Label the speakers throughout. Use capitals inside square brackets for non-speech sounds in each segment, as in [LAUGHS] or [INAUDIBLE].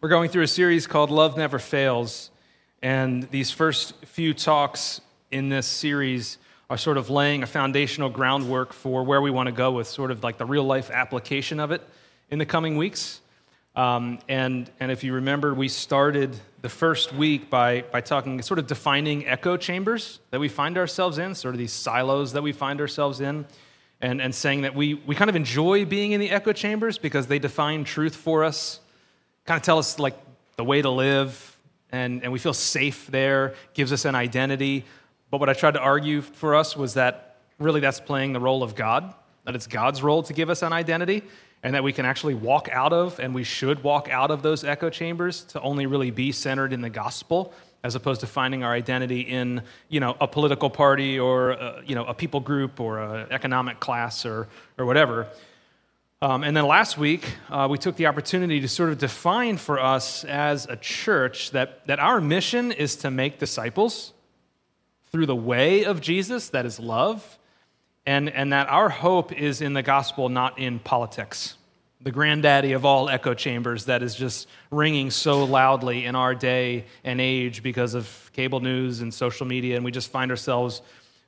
Speaker 1: We're going through a series called Love Never Fails. And these first few talks in this series are sort of laying a foundational groundwork for where we want to go with sort of like the real life application of it in the coming weeks. Um, and, and if you remember, we started the first week by, by talking, sort of defining echo chambers that we find ourselves in, sort of these silos that we find ourselves in, and, and saying that we, we kind of enjoy being in the echo chambers because they define truth for us kind of tell us like the way to live, and, and we feel safe there, gives us an identity. But what I tried to argue for us was that really that's playing the role of God, that it's God's role to give us an identity, and that we can actually walk out of, and we should walk out of those echo chambers to only really be centered in the gospel as opposed to finding our identity in you know a political party or a, uh, you know a people group or an economic class or or whatever um, and then last week, uh, we took the opportunity to sort of define for us as a church that, that our mission is to make disciples through the way of Jesus, that is love, and, and that our hope is in the gospel, not in politics. The granddaddy of all echo chambers that is just ringing so loudly in our day and age because of cable news and social media, and we just find ourselves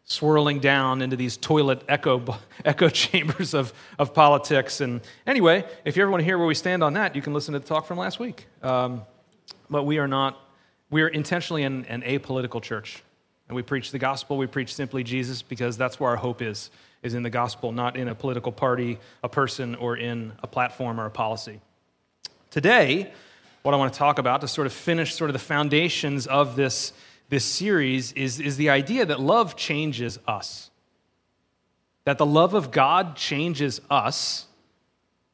Speaker 1: swirling down into these toilet echo, echo [LAUGHS] chambers of, of politics. And anyway, if you ever want to hear where we stand on that, you can listen to the talk from last week. Um, but we are not, we are intentionally an, an apolitical church. And we preach the gospel, we preach simply Jesus because that's where our hope is, is in the gospel, not in a political party, a person, or in a platform or a policy. Today, what I want to talk about to sort of finish sort of the foundations of this this series is, is the idea that love changes us. That the love of God changes us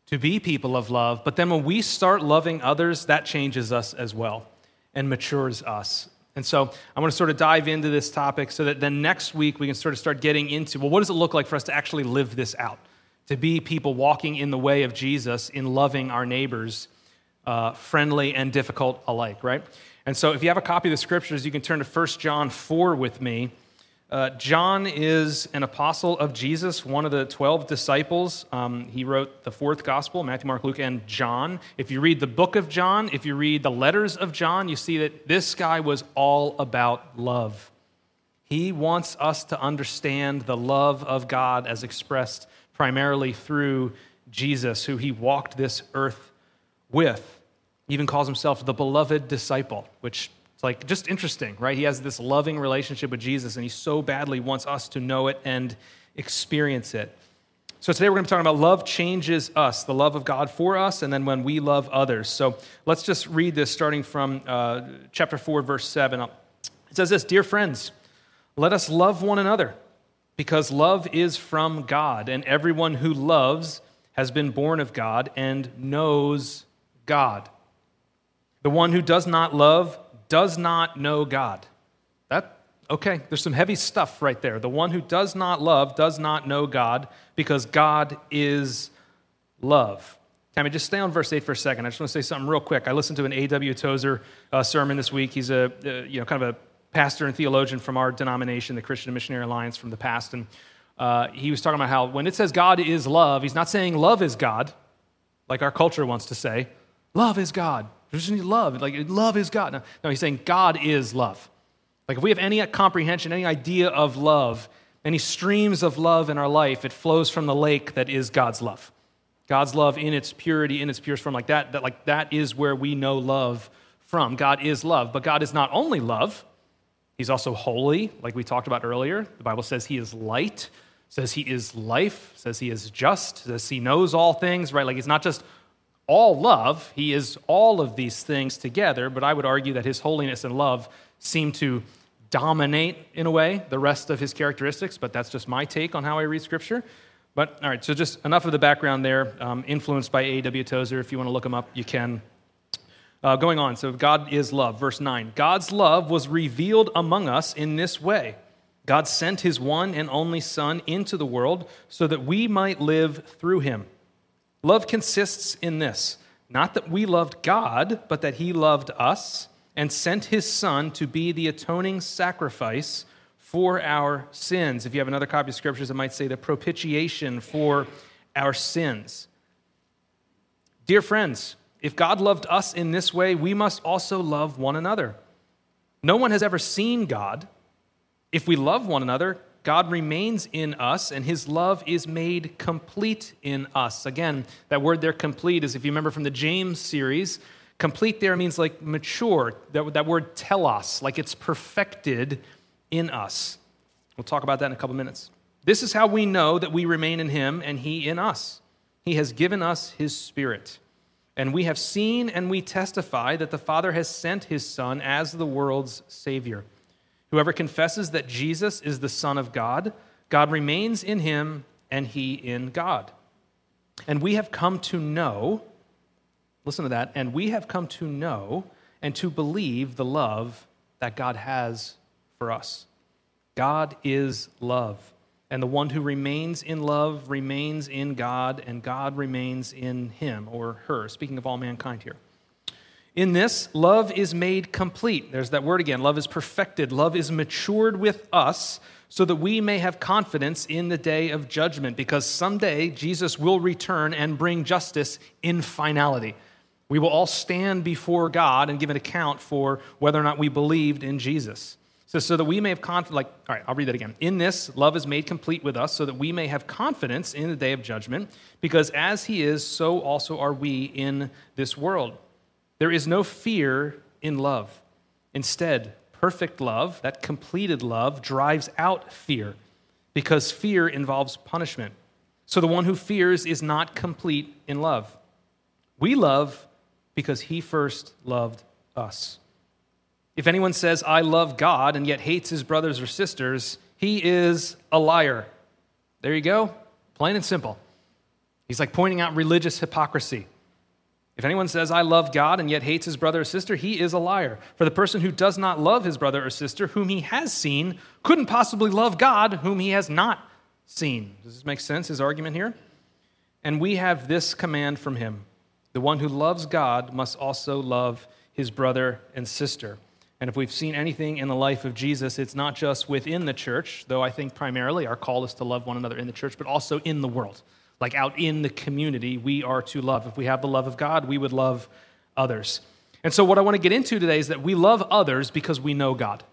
Speaker 1: to be people of love, but then when we start loving others, that changes us as well and matures us. And so I want to sort of dive into this topic so that then next week we can sort of start getting into well, what does it look like for us to actually live this out? To be people walking in the way of Jesus in loving our neighbors, uh, friendly and difficult alike, right? And so, if you have a copy of the scriptures, you can turn to 1 John 4 with me. Uh, John is an apostle of Jesus, one of the 12 disciples. Um, he wrote the fourth gospel Matthew, Mark, Luke, and John. If you read the book of John, if you read the letters of John, you see that this guy was all about love. He wants us to understand the love of God as expressed primarily through Jesus, who he walked this earth with. He even calls himself the beloved disciple, which is like just interesting, right? He has this loving relationship with Jesus, and he so badly wants us to know it and experience it. So today we're going to be talking about love changes us, the love of God for us, and then when we love others. So let's just read this starting from uh, chapter 4, verse 7. It says this Dear friends, let us love one another, because love is from God, and everyone who loves has been born of God and knows God. The one who does not love does not know God. That okay, there's some heavy stuff right there. The one who does not love does not know God because God is love. Tammy, just stay on verse 8 for a second. I just want to say something real quick. I listened to an A.W. Tozer uh, sermon this week. He's a, uh, you know, kind of a pastor and theologian from our denomination, the Christian Missionary Alliance from the past. And uh, he was talking about how when it says God is love, he's not saying love is God, like our culture wants to say. Love is God. There's just need love. Like love is God. No, no, he's saying God is love. Like if we have any comprehension, any idea of love, any streams of love in our life, it flows from the lake that is God's love. God's love in its purity, in its purest form, like that, that, like that is where we know love from. God is love, but God is not only love, He's also holy, like we talked about earlier. The Bible says He is light, says He is life, says He is just, says He knows all things, right? Like He's not just all love. He is all of these things together, but I would argue that his holiness and love seem to dominate, in a way, the rest of his characteristics, but that's just my take on how I read Scripture. But all right, so just enough of the background there, um, influenced by A.W. Tozer. If you want to look him up, you can. Uh, going on, so God is love. Verse 9 God's love was revealed among us in this way God sent his one and only Son into the world so that we might live through him. Love consists in this not that we loved God, but that He loved us and sent His Son to be the atoning sacrifice for our sins. If you have another copy of Scriptures, it might say the propitiation for our sins. Dear friends, If God loved us in this way, we must also love one another. No one has ever seen God. If we love one another, God remains in us, and his love is made complete in us. Again, that word there, complete, is if you remember from the James series, complete there means like mature. That, that word telos, like it's perfected in us. We'll talk about that in a couple minutes. This is how we know that we remain in him and he in us. He has given us his spirit. And we have seen and we testify that the Father has sent his Son as the world's Savior. Whoever confesses that Jesus is the Son of God, God remains in him and he in God. And we have come to know, listen to that, and we have come to know and to believe the love that God has for us. God is love. And the one who remains in love remains in God, and God remains in him or her, speaking of all mankind here. In this, love is made complete. There's that word again. Love is perfected. Love is matured with us so that we may have confidence in the day of judgment, because someday Jesus will return and bring justice in finality. We will all stand before God and give an account for whether or not we believed in Jesus. So, so that we may have confidence, like, all right, I'll read that again. In this, love is made complete with us, so that we may have confidence in the day of judgment, because as he is, so also are we in this world. There is no fear in love. Instead, perfect love, that completed love, drives out fear, because fear involves punishment. So the one who fears is not complete in love. We love because he first loved us. If anyone says, I love God, and yet hates his brothers or sisters, he is a liar. There you go, plain and simple. He's like pointing out religious hypocrisy. If anyone says, I love God, and yet hates his brother or sister, he is a liar. For the person who does not love his brother or sister, whom he has seen, couldn't possibly love God, whom he has not seen. Does this make sense, his argument here? And we have this command from him the one who loves God must also love his brother and sister. And if we've seen anything in the life of Jesus, it's not just within the church, though I think primarily our call is to love one another in the church, but also in the world. Like out in the community, we are to love. If we have the love of God, we would love others. And so, what I want to get into today is that we love others because we know God.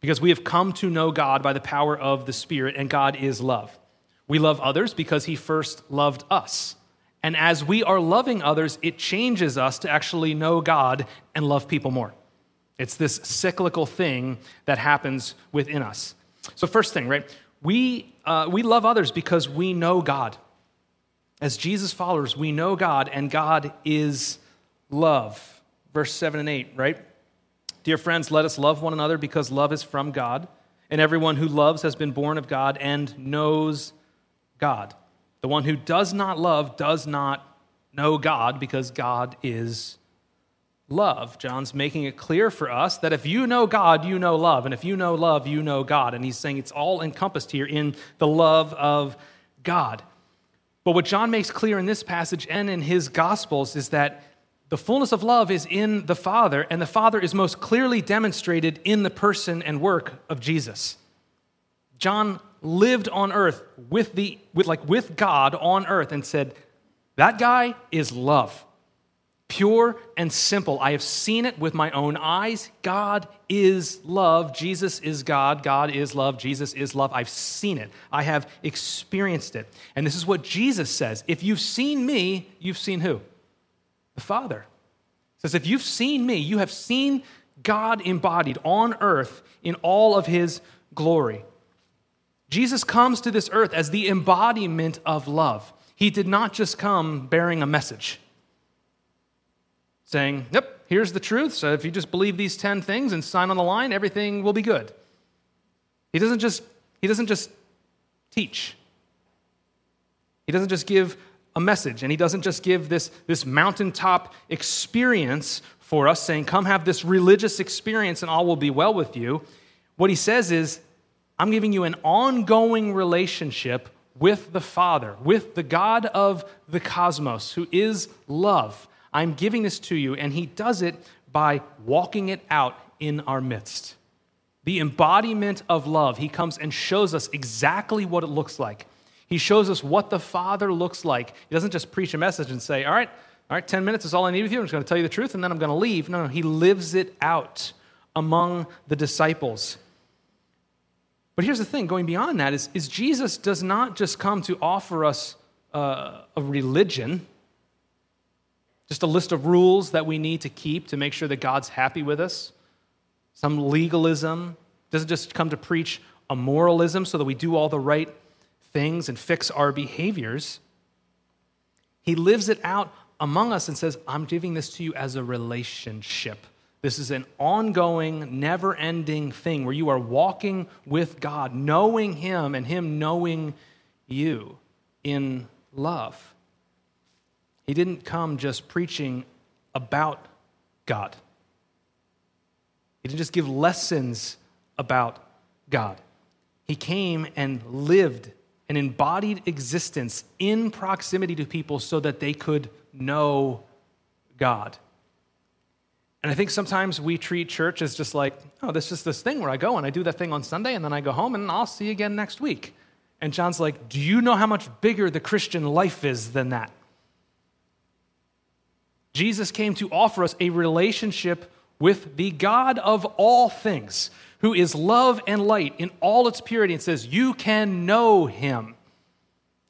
Speaker 1: Because we have come to know God by the power of the Spirit, and God is love. We love others because He first loved us. And as we are loving others, it changes us to actually know God and love people more. It's this cyclical thing that happens within us. So, first thing, right? We, uh, we love others because we know God. As Jesus followers, we know God, and God is love. Verse 7 and 8, right? Dear friends, let us love one another because love is from God, and everyone who loves has been born of God and knows God. The one who does not love does not know God because God is love. John's making it clear for us that if you know God, you know love. And if you know love, you know God. And he's saying it's all encompassed here in the love of God. But what John makes clear in this passage and in his Gospels is that the fullness of love is in the Father, and the Father is most clearly demonstrated in the person and work of Jesus. John lived on earth with the with like with God on earth and said, "That guy is love." Pure and simple. I have seen it with my own eyes. God is love. Jesus is God. God is love. Jesus is love. I've seen it. I have experienced it. And this is what Jesus says. If you've seen me, you've seen who? The Father. He says, if you've seen me, you have seen God embodied on earth in all of his glory. Jesus comes to this earth as the embodiment of love. He did not just come bearing a message saying, Yep, here's the truth. So if you just believe these 10 things and sign on the line, everything will be good. He doesn't just, he doesn't just teach, he doesn't just give a message, and he doesn't just give this, this mountaintop experience for us, saying, Come have this religious experience and all will be well with you. What he says is, I'm giving you an ongoing relationship with the Father, with the God of the cosmos, who is love. I'm giving this to you, and he does it by walking it out in our midst. The embodiment of love. He comes and shows us exactly what it looks like. He shows us what the Father looks like. He doesn't just preach a message and say, All right, All right, 10 minutes is all I need with you. I'm just going to tell you the truth and then I'm going to leave. No, no, he lives it out among the disciples. But here's the thing going beyond that is, is Jesus does not just come to offer us uh, a religion, just a list of rules that we need to keep to make sure that God's happy with us, some legalism. Doesn't just come to preach a moralism so that we do all the right things and fix our behaviors. He lives it out among us and says, I'm giving this to you as a relationship. This is an ongoing, never ending thing where you are walking with God, knowing Him and Him knowing you in love. He didn't come just preaching about God, He didn't just give lessons about God. He came and lived an embodied existence in proximity to people so that they could know God. And I think sometimes we treat church as just like, oh, this is this thing where I go and I do that thing on Sunday and then I go home and I'll see you again next week. And John's like, do you know how much bigger the Christian life is than that? Jesus came to offer us a relationship with the God of all things, who is love and light in all its purity, and says, You can know him.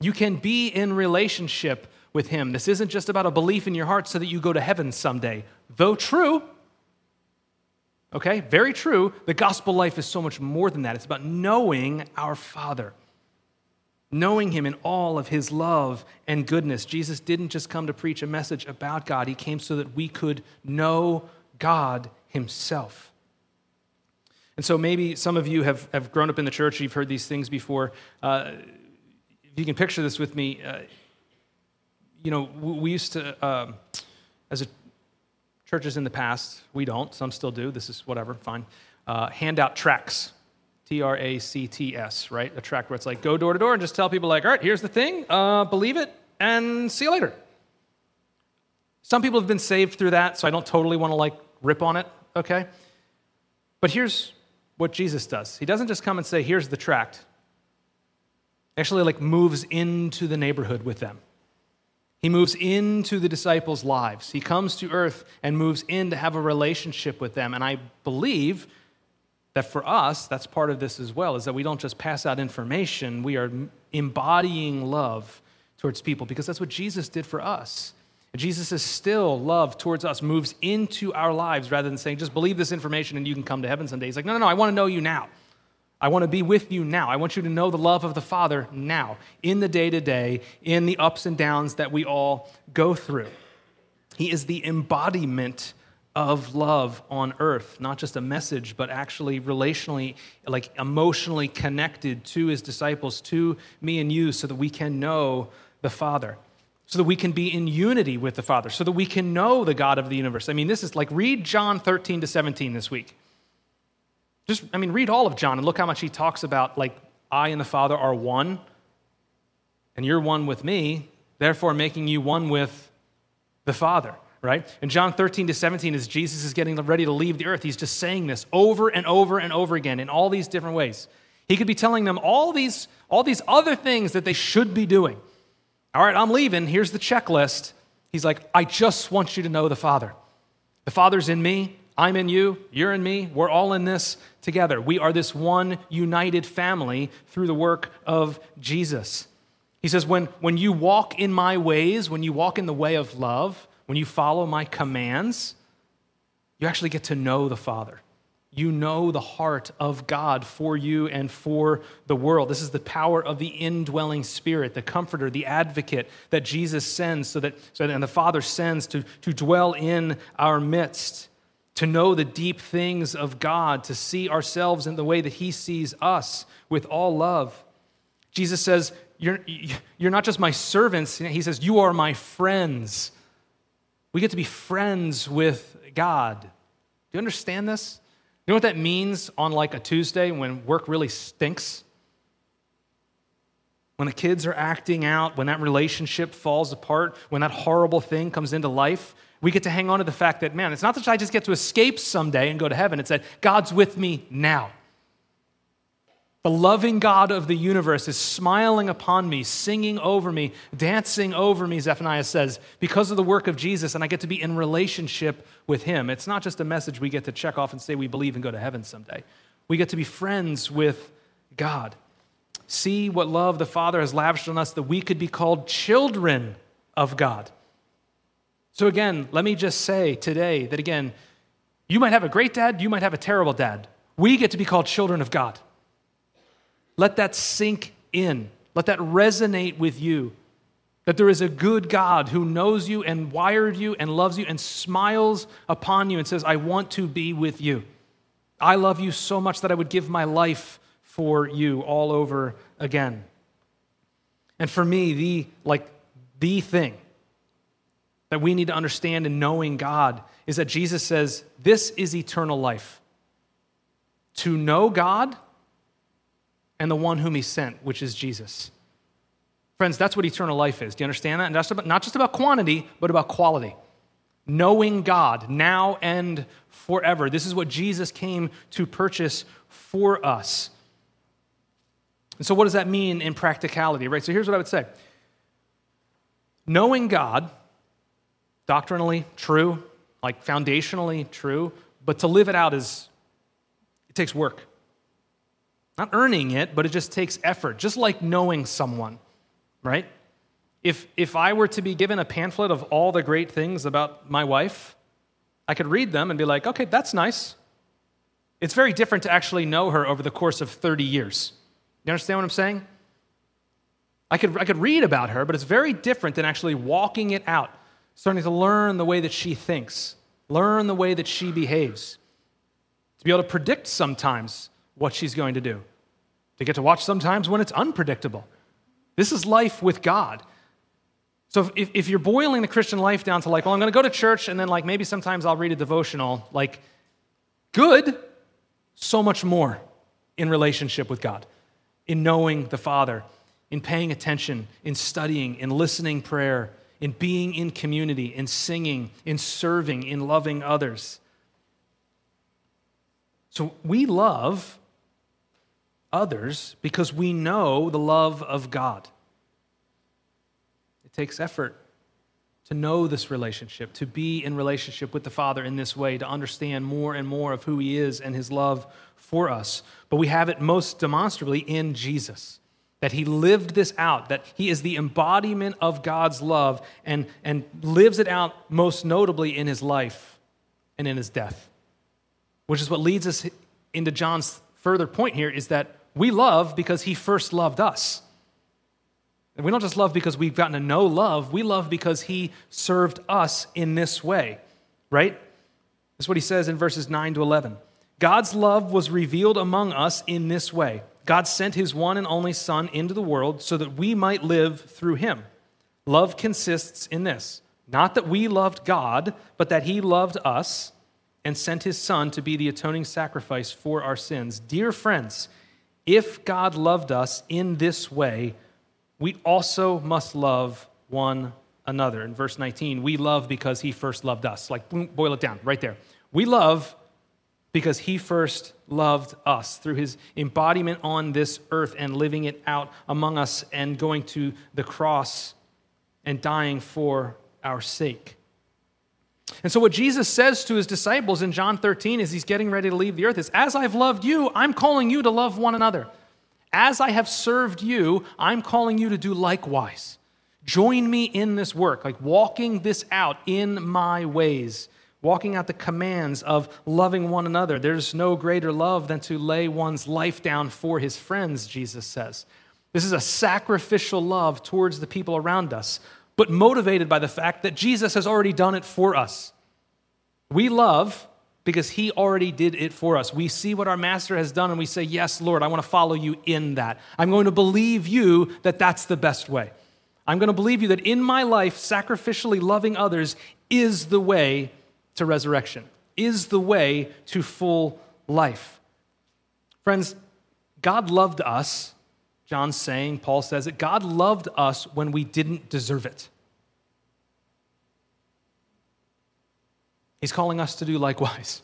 Speaker 1: You can be in relationship with him. This isn't just about a belief in your heart so that you go to heaven someday. Though true, okay, very true, the gospel life is so much more than that. It's about knowing our Father, knowing Him in all of His love and goodness. Jesus didn't just come to preach a message about God, He came so that we could know God Himself. And so maybe some of you have, have grown up in the church, you've heard these things before. Uh, if you can picture this with me, uh, you know, we used to, uh, as a Churches in the past, we don't, some still do, this is whatever, fine, uh, hand out tracts. T R A C T S, right? A tract where it's like go door to door and just tell people, like, all right, here's the thing, uh, believe it, and see you later. Some people have been saved through that, so I don't totally want to like rip on it, okay? But here's what Jesus does He doesn't just come and say, here's the tract. Actually, like moves into the neighborhood with them. He moves into the disciples' lives. He comes to earth and moves in to have a relationship with them. And I believe that for us, that's part of this as well, is that we don't just pass out information, we are embodying love towards people because that's what Jesus did for us. Jesus is still love towards us, moves into our lives rather than saying, just believe this information and you can come to heaven someday. He's like, no, no, no, I want to know you now. I want to be with you now. I want you to know the love of the Father now, in the day to day, in the ups and downs that we all go through. He is the embodiment of love on earth, not just a message, but actually relationally, like emotionally connected to his disciples, to me and you, so that we can know the Father, so that we can be in unity with the Father, so that we can know the God of the universe. I mean, this is like read John 13 to 17 this week. Just, I mean, read all of John and look how much he talks about, like, I and the Father are one, and you're one with me, therefore making you one with the Father, right? In John 13 to 17, as Jesus is getting ready to leave the earth, he's just saying this over and over and over again in all these different ways. He could be telling them all these, all these other things that they should be doing. All right, I'm leaving. Here's the checklist. He's like, I just want you to know the Father. The Father's in me, I'm in you, you're in me, we're all in this together. We are this one united family through the work of Jesus. He says, when, when you walk in my ways, when you walk in the way of love, when you follow my commands, you actually get to know the Father. You know the heart of God for you and for the world. This is the power of the indwelling spirit, the comforter, the advocate that Jesus sends so that, so and the Father sends to, to dwell in our midst to know the deep things of God, to see ourselves in the way that He sees us with all love. Jesus says, You're, you're not just my servants, He says, You are my friends. We get to be friends with God. Do you understand this? You know what that means on like a Tuesday when work really stinks? When the kids are acting out, when that relationship falls apart, when that horrible thing comes into life, we get to hang on to the fact that, man, it's not that I just get to escape someday and go to heaven. It's that God's with me now. The loving God of the universe is smiling upon me, singing over me, dancing over me, Zephaniah says, because of the work of Jesus, and I get to be in relationship with him. It's not just a message we get to check off and say we believe and go to heaven someday. We get to be friends with God. See what love the Father has lavished on us that we could be called children of God. So, again, let me just say today that, again, you might have a great dad, you might have a terrible dad. We get to be called children of God. Let that sink in. Let that resonate with you. That there is a good God who knows you and wired you and loves you and smiles upon you and says, I want to be with you. I love you so much that I would give my life for you all over again. And for me, the like the thing that we need to understand in knowing God is that Jesus says, This is eternal life. To know God and the one whom he sent, which is Jesus. Friends, that's what eternal life is. Do you understand that? And that's about, not just about quantity, but about quality. Knowing God now and forever. This is what Jesus came to purchase for us. And so, what does that mean in practicality, right? So, here's what I would say Knowing God, doctrinally true, like foundationally true, but to live it out is, it takes work. Not earning it, but it just takes effort, just like knowing someone, right? If, if I were to be given a pamphlet of all the great things about my wife, I could read them and be like, okay, that's nice. It's very different to actually know her over the course of 30 years. You understand what I'm saying? I could, I could read about her, but it's very different than actually walking it out, starting to learn the way that she thinks, learn the way that she behaves, to be able to predict sometimes what she's going to do, to get to watch sometimes when it's unpredictable. This is life with God. So if, if you're boiling the Christian life down to like, well, I'm going to go to church and then like maybe sometimes I'll read a devotional, like, good, so much more in relationship with God, in knowing the Father, in paying attention, in studying, in listening prayer, in being in community, in singing, in serving, in loving others. So we love others because we know the love of God. It takes effort to know this relationship, to be in relationship with the Father in this way, to understand more and more of who He is and His love for us. But we have it most demonstrably in Jesus. That he lived this out, that he is the embodiment of God's love and, and lives it out most notably in his life and in his death. Which is what leads us into John's further point here is that we love because he first loved us. And we don't just love because we've gotten to know love, we love because he served us in this way, right? That's what he says in verses 9 to 11. God's love was revealed among us in this way God sent his one and only Son into the world so that we might live through him. Love consists in this not that we loved God, but that he loved us and sent his Son to be the atoning sacrifice for our sins. Dear friends, if God loved us in this way, we also must love one another. In verse 19, we love because he first loved us. Like, boil it down right there. We love because he first loved us through his embodiment on this earth and living it out among us and going to the cross and dying for our sake. And so, what Jesus says to his disciples in John 13 as he's getting ready to leave the earth is As I've loved you, I'm calling you to love one another. As I have served you, I'm calling you to do likewise. Join me in this work, like walking this out in my ways, walking out the commands of loving one another. There's no greater love than to lay one's life down for his friends, Jesus says. This is a sacrificial love towards the people around us, but motivated by the fact that Jesus has already done it for us. We love because he already did it for us. We see what our master has done and we say, Yes, Lord, I want to follow you in that. I'm going to believe you that that's the best way. I'm going to believe you that in my life, sacrificially loving others is the way to resurrection, is the way to full life. Friends, God loved us John's saying, Paul says it, God loved us when we didn't deserve it. He's calling us to do likewise,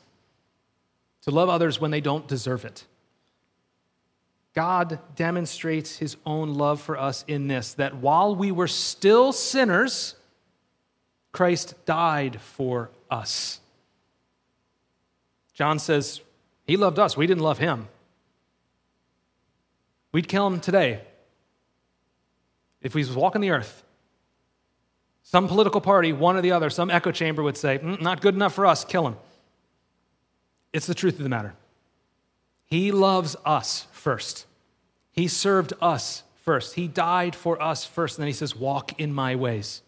Speaker 1: [LAUGHS] to love others when they don't deserve it. God demonstrates his own love for us in this that while we were still sinners, Christ died for us. John says, He loved us, we didn't love him. We'd kill him today if he was walking the earth. Some political party, one or the other, some echo chamber would say, mm, Not good enough for us, kill him. It's the truth of the matter. He loves us first. He served us first. He died for us first. And then he says, Walk in my ways.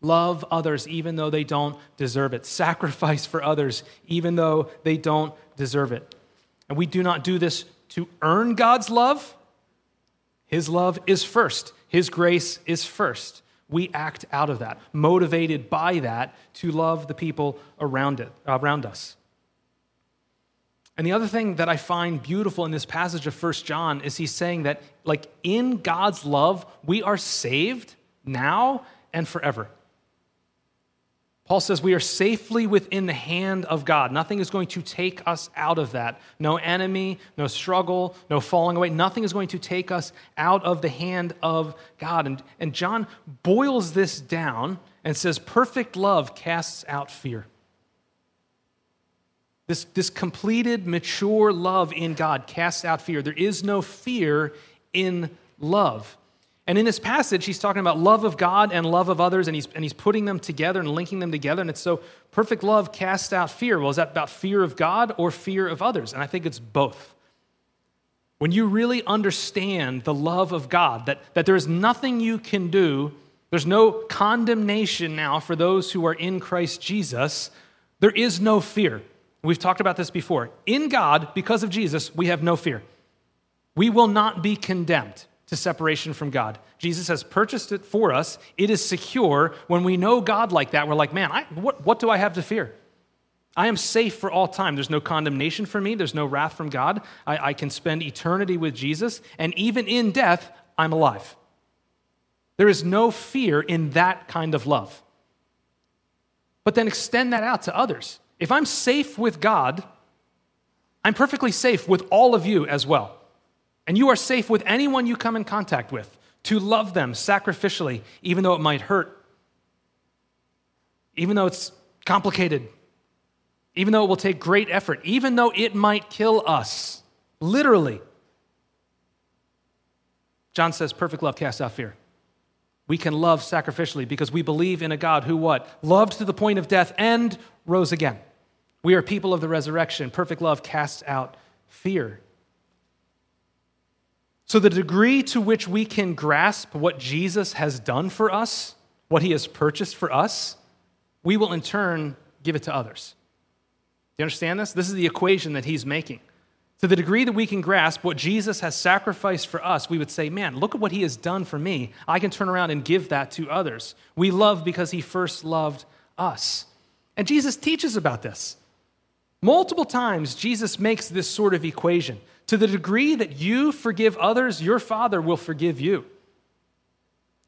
Speaker 1: Love others even though they don't deserve it. Sacrifice for others even though they don't deserve it. And we do not do this to earn God's love. His love is first, His grace is first. We act out of that, motivated by that to love the people around, it, around us. And the other thing that I find beautiful in this passage of First John is he's saying that, like, in God's love, we are saved now and forever. Paul says we are safely within the hand of God. Nothing is going to take us out of that. No enemy, no struggle, no falling away. Nothing is going to take us out of the hand of God. And, and John boils this down and says, Perfect love casts out fear. This, this completed, mature love in God casts out fear. There is no fear in love. And in this passage, he's talking about love of God and love of others, and he's, and he's putting them together and linking them together. And it's so perfect love casts out fear. Well, is that about fear of God or fear of others? And I think it's both. When you really understand the love of God, that, that there is nothing you can do, there's no condemnation now for those who are in Christ Jesus, there is no fear. We've talked about this before. In God, because of Jesus, we have no fear. We will not be condemned to separation from God. Jesus has purchased it for us. It is secure. When we know God like that, we're like, man, I, what, what do I have to fear? I am safe for all time. There's no condemnation for me, there's no wrath from God. I, I can spend eternity with Jesus, and even in death, I'm alive. There is no fear in that kind of love. But then extend that out to others. If I'm safe with God, I'm perfectly safe with all of you as well. And you are safe with anyone you come in contact with to love them sacrificially, even though it might hurt, even though it's complicated, even though it will take great effort, even though it might kill us, literally. John says, perfect love casts out fear. We can love sacrificially because we believe in a God who what? Loved to the point of death and rose again. We are people of the resurrection. Perfect love casts out fear. So, the degree to which we can grasp what Jesus has done for us, what he has purchased for us, we will in turn give it to others. Do you understand this? This is the equation that he's making. To the degree that we can grasp what Jesus has sacrificed for us, we would say, man, look at what he has done for me. I can turn around and give that to others. We love because he first loved us. And Jesus teaches about this. Multiple times, Jesus makes this sort of equation. To the degree that you forgive others, your Father will forgive you.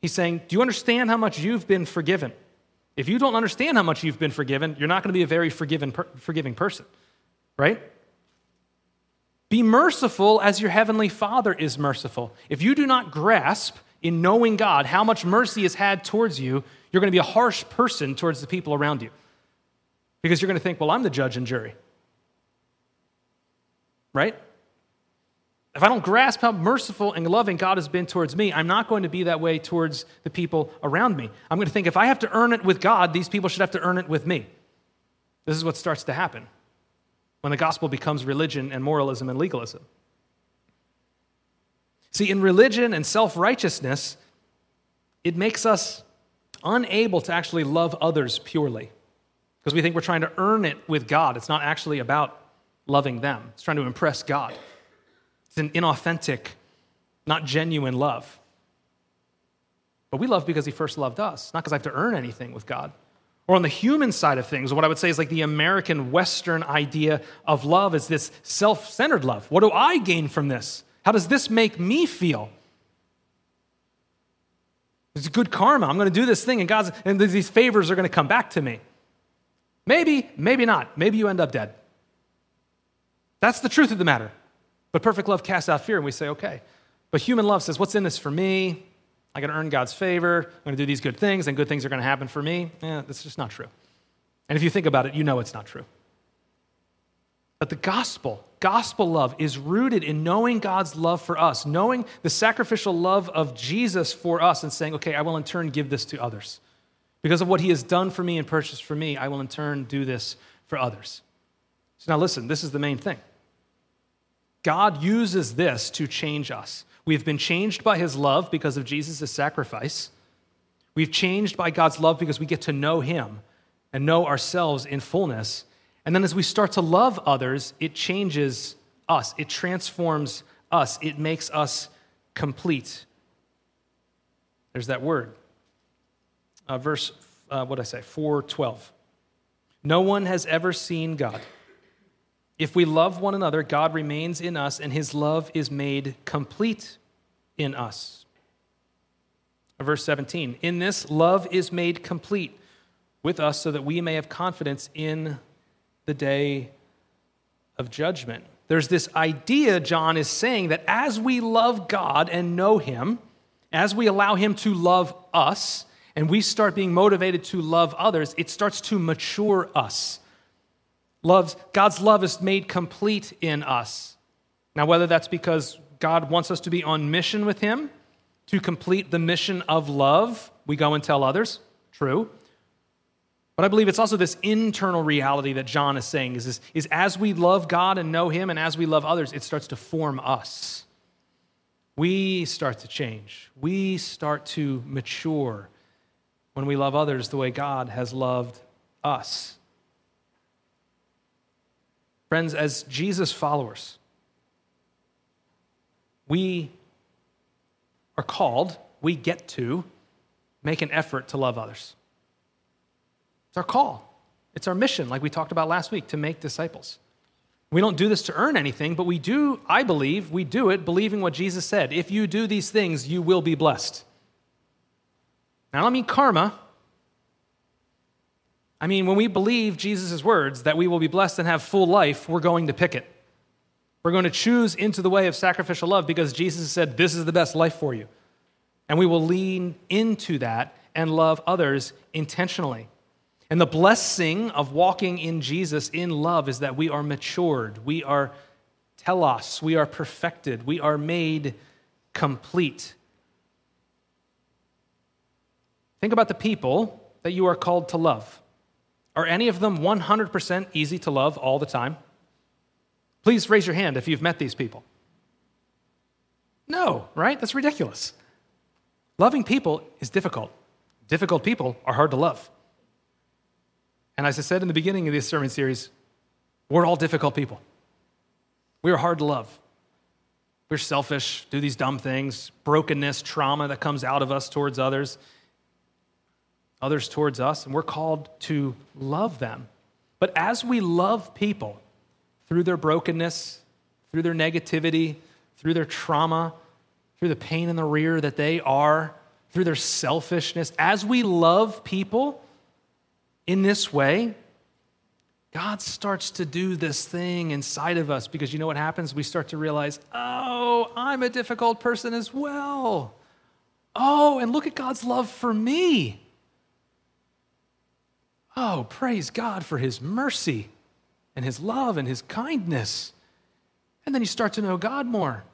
Speaker 1: He's saying, Do you understand how much you've been forgiven? If you don't understand how much you've been forgiven, you're not going to be a very forgiven, forgiving person, right? Be merciful as your heavenly Father is merciful. If you do not grasp in knowing God how much mercy is had towards you, you're going to be a harsh person towards the people around you. Because you're going to think, well, I'm the judge and jury. Right? If I don't grasp how merciful and loving God has been towards me, I'm not going to be that way towards the people around me. I'm going to think if I have to earn it with God, these people should have to earn it with me. This is what starts to happen when the gospel becomes religion and moralism and legalism. See, in religion and self righteousness, it makes us unable to actually love others purely because we think we're trying to earn it with God. It's not actually about loving them, it's trying to impress God. It's an inauthentic, not genuine love. But we love because he first loved us, not because I have to earn anything with God. Or on the human side of things, what I would say is like the American Western idea of love is this self centered love. What do I gain from this? How does this make me feel? It's good karma. I'm going to do this thing, and God's and these favors are going to come back to me. Maybe, maybe not. Maybe you end up dead. That's the truth of the matter. But perfect love casts out fear, and we say, okay. But human love says, what's in this for me? I got to earn God's favor. I'm going to do these good things, and good things are going to happen for me. Yeah, that's just not true. And if you think about it, you know it's not true. But the gospel, gospel love, is rooted in knowing God's love for us, knowing the sacrificial love of Jesus for us, and saying, okay, I will in turn give this to others. Because of what he has done for me and purchased for me, I will in turn do this for others. So now listen, this is the main thing. God uses this to change us. We've been changed by his love because of Jesus' sacrifice. We've changed by God's love because we get to know him and know ourselves in fullness. And then as we start to love others, it changes us, it transforms us, it makes us complete. There's that word. Uh, verse, uh, what I say? 412. No one has ever seen God. If we love one another, God remains in us, and his love is made complete in us. Verse 17 In this, love is made complete with us so that we may have confidence in the day of judgment. There's this idea, John is saying, that as we love God and know Him, as we allow Him to love us, and we start being motivated to love others, it starts to mature us. Love's, God's love is made complete in us. Now, whether that's because God wants us to be on mission with Him, to complete the mission of love, we go and tell others, true. But I believe it's also this internal reality that John is saying is, this, is as we love God and know Him and as we love others, it starts to form us. We start to change. We start to mature when we love others the way God has loved us. Friends, as Jesus followers, we are called, we get to make an effort to love others. It's our call, it's our mission, like we talked about last week, to make disciples. We don't do this to earn anything, but we do, I believe, we do it believing what Jesus said. If you do these things, you will be blessed. Now, I don't mean karma. I mean, when we believe Jesus' words that we will be blessed and have full life, we're going to pick it. We're going to choose into the way of sacrificial love because Jesus said, This is the best life for you. And we will lean into that and love others intentionally. And the blessing of walking in Jesus in love is that we are matured, we are telos, we are perfected, we are made complete. Think about the people that you are called to love. Are any of them 100% easy to love all the time? Please raise your hand if you've met these people. No, right? That's ridiculous. Loving people is difficult. Difficult people are hard to love. And as I said in the beginning of this sermon series, we're all difficult people. We are hard to love. We're selfish, do these dumb things, brokenness, trauma that comes out of us towards others, others towards us, and we're called to love them. But as we love people through their brokenness, through their negativity, through their trauma, through the pain in the rear that they are, through their selfishness, as we love people, in this way, God starts to do this thing inside of us because you know what happens? We start to realize, oh, I'm a difficult person as well. Oh, and look at God's love for me. Oh, praise God for his mercy and his love and his kindness. And then you start to know God more.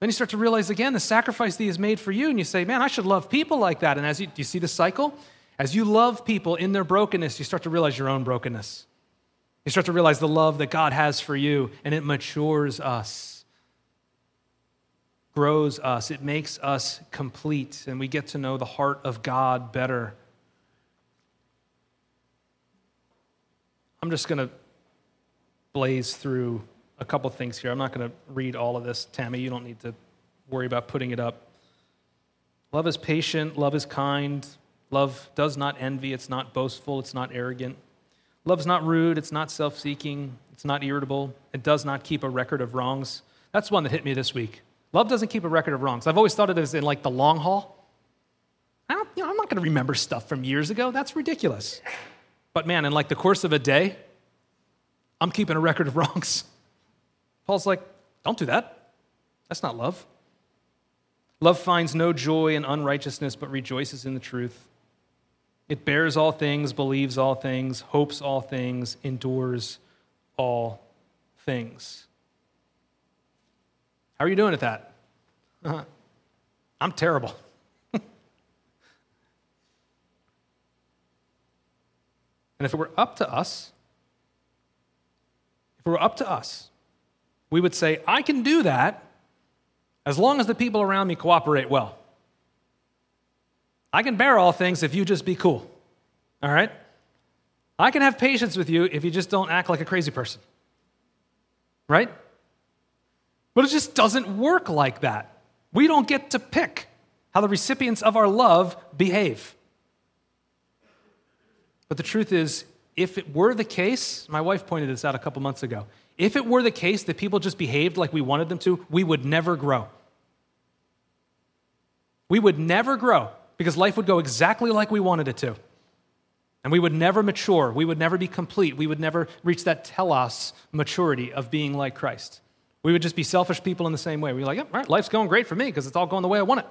Speaker 1: Then you start to realize again the sacrifice that he has made for you, and you say, man, I should love people like that. And as you, do you see the cycle? As you love people in their brokenness, you start to realize your own brokenness. You start to realize the love that God has for you, and it matures us, grows us, it makes us complete, and we get to know the heart of God better. I'm just going to blaze through a couple things here. I'm not going to read all of this. Tammy, you don't need to worry about putting it up. Love is patient, love is kind, Love does not envy, it's not boastful, it's not arrogant. Love's not rude, it's not self seeking, it's not irritable, it does not keep a record of wrongs. That's one that hit me this week. Love doesn't keep a record of wrongs. I've always thought of it as in like the long haul. I don't, you know, I'm not going to remember stuff from years ago. That's ridiculous. But man, in like the course of a day, I'm keeping a record of wrongs. Paul's like, Don't do that. That's not love. Love finds no joy in unrighteousness, but rejoices in the truth. It bears all things, believes all things, hopes all things, endures all things. How are you doing at that? Uh-huh. [LAUGHS] I'm terrible. And if it were up to us, if it were up to us, we would say, I can do that as long as the people around me cooperate well. I can bear all things if you just be cool. All right? I can have patience with you if you just don't act like a crazy person. Right? But it just doesn't work like that. We don't get to pick how the recipients of our love behave. But the truth is, if it were the case, my wife pointed this out a couple months ago. If it were the case that people just behaved like we wanted them to, we would never grow. We would never grow because life would go exactly like we wanted it to. And we would never mature. We would never be complete. We would never reach that telos maturity of being like Christ. We would just be selfish people in the same way. We're like, yeah, all right, life's going great for me because it's all going the way I want it.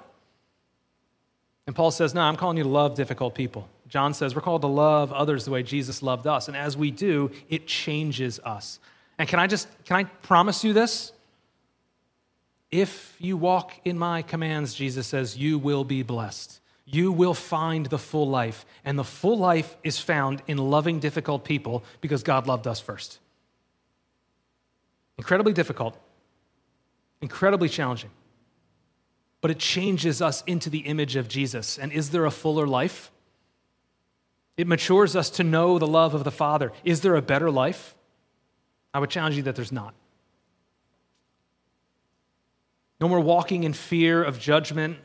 Speaker 1: And Paul says, no, I'm calling you to love difficult people. John says, we're called to love others the way Jesus loved us. And as we do, it changes us. And can I just, can I promise you this? If you walk in my commands, Jesus says, you will be blessed. You will find the full life. And the full life is found in loving difficult people because God loved us first. Incredibly difficult, incredibly challenging. But it changes us into the image of Jesus. And is there a fuller life? It matures us to know the love of the Father. Is there a better life? I would challenge you that there's not. No more walking in fear of judgment.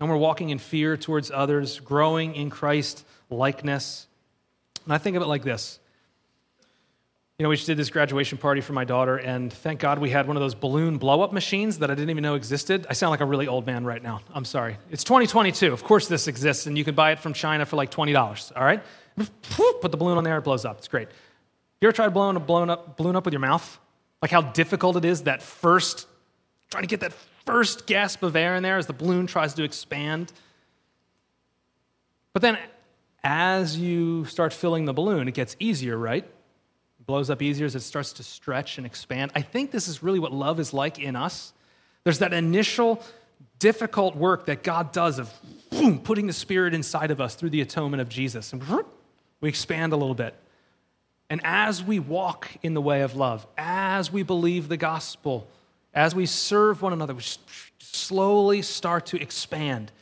Speaker 1: No more walking in fear towards others, growing in Christ likeness. And I think of it like this you know, we just did this graduation party for my daughter, and thank God we had one of those balloon blow up machines that I didn't even know existed. I sound like a really old man right now. I'm sorry. It's 2022. Of course, this exists, and you can buy it from China for like $20. All right? Put the balloon on there, it blows up. It's great. You ever tried blowing a balloon up, balloon up with your mouth? Like how difficult it is that first, trying to get that first gasp of air in there as the balloon tries to expand. But then, as you start filling the balloon, it gets easier, right? Blows up easier as it starts to stretch and expand. I think this is really what love is like in us. There's that initial difficult work that God does of boom, putting the Spirit inside of us through the atonement of Jesus. And we expand a little bit. And as we walk in the way of love, as we believe the gospel, as we serve one another, we slowly start to expand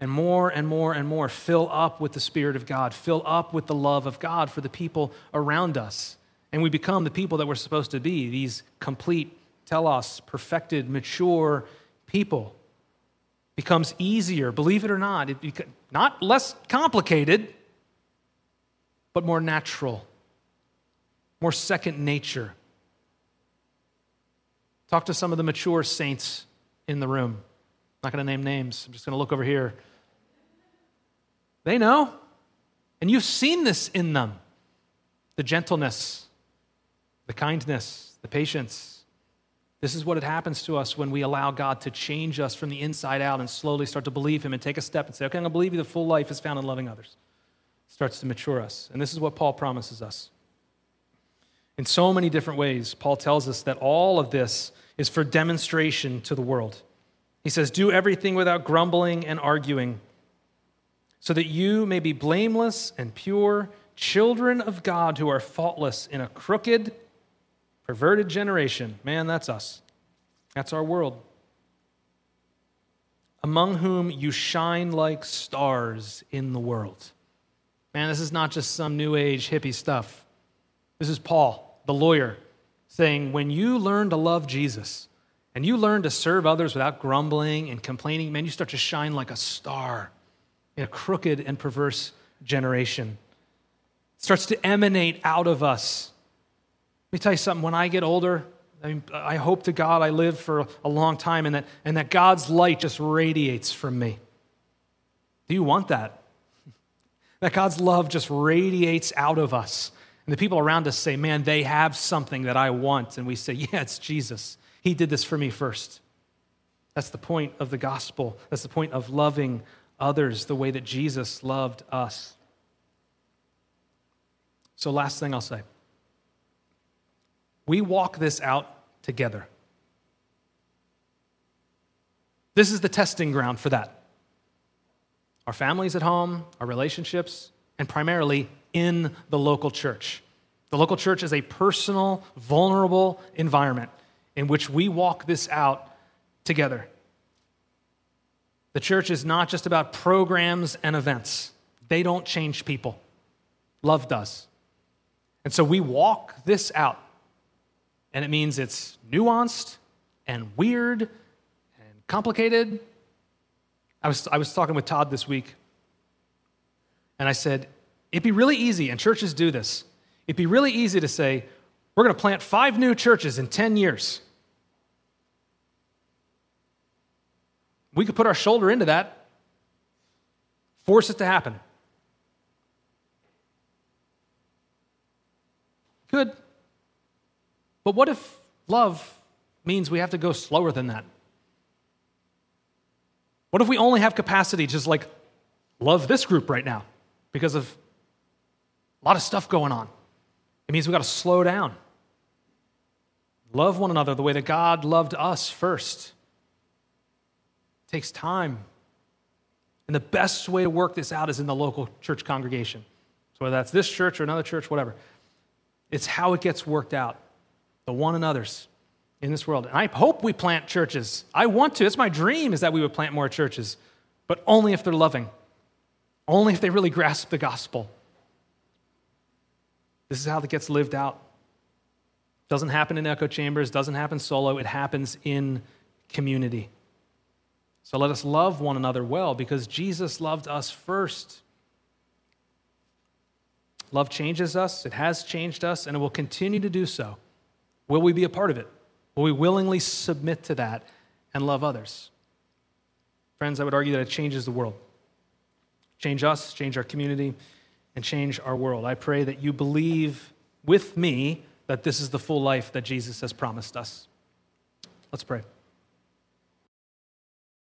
Speaker 1: and more and more and more fill up with the Spirit of God, fill up with the love of God for the people around us. And we become the people that we're supposed to be these complete, telos, perfected, mature people. Becomes easier, believe it or not, it beca- not less complicated, but more natural, more second nature. Talk to some of the mature saints in the room. I'm not going to name names. I'm just going to look over here. They know. And you've seen this in them the gentleness, the kindness, the patience. This is what it happens to us when we allow God to change us from the inside out and slowly start to believe Him and take a step and say, okay, I'm going to believe you. The full life is found in loving others. It starts to mature us. And this is what Paul promises us. In so many different ways, Paul tells us that all of this is for demonstration to the world. He says, Do everything without grumbling and arguing so that you may be blameless and pure, children of God who are faultless in a crooked, perverted generation. Man, that's us. That's our world. Among whom you shine like stars in the world. Man, this is not just some new age hippie stuff. This is Paul, the lawyer, saying, when you learn to love Jesus and you learn to serve others without grumbling and complaining, man, you start to shine like a star in a crooked and perverse generation. It starts to emanate out of us. Let me tell you something. When I get older, I, mean, I hope to God I live for a long time and that, and that God's light just radiates from me. Do you want that? [LAUGHS] That God's love just radiates out of us. And the people around us say, Man, they have something that I want. And we say, [LAUGHS] Yeah, it's Jesus. He did this for me first. That's the point of the gospel. That's the point of loving others the way that Jesus loved us. So, last thing I'll say we walk this out together. This is the testing ground for that. Our families at home, our relationships, and primarily in the local church. The local church is a personal, vulnerable environment in which we walk this out together. The church is not just about programs and events, they don't change people. Love does. And so we walk this out. And it means it's nuanced and weird and complicated. I was, I was talking with Todd this week, and I said, it'd be really easy, and churches do this. It'd be really easy to say, we're going to plant five new churches in 10 years. We could put our shoulder into that, force it to happen. Good. But what if love means we have to go slower than that? What if we only have capacity just like love this group right now because of a lot of stuff going on? It means we got to slow down. Love one another the way that God loved us first. Takes time. And the best way to work this out is in the local church congregation. So whether that's this church or another church, whatever. It's how it gets worked out, the one another's in this world. And I hope we plant churches. I want to. It's my dream is that we would plant more churches, but only if they're loving, only if they really grasp the gospel. This is how it gets lived out. Doesn't happen in echo chambers, doesn't happen solo, it happens in community. So let us love one another well because Jesus loved us first. Love changes us, it has changed us, and it will continue to do so. Will we be a part of it? Will we willingly submit to that and love others? Friends, I would argue that it changes the world. Change us, change our community, and change our world. I pray that you believe with me that this is the full life that Jesus has promised us. Let's pray.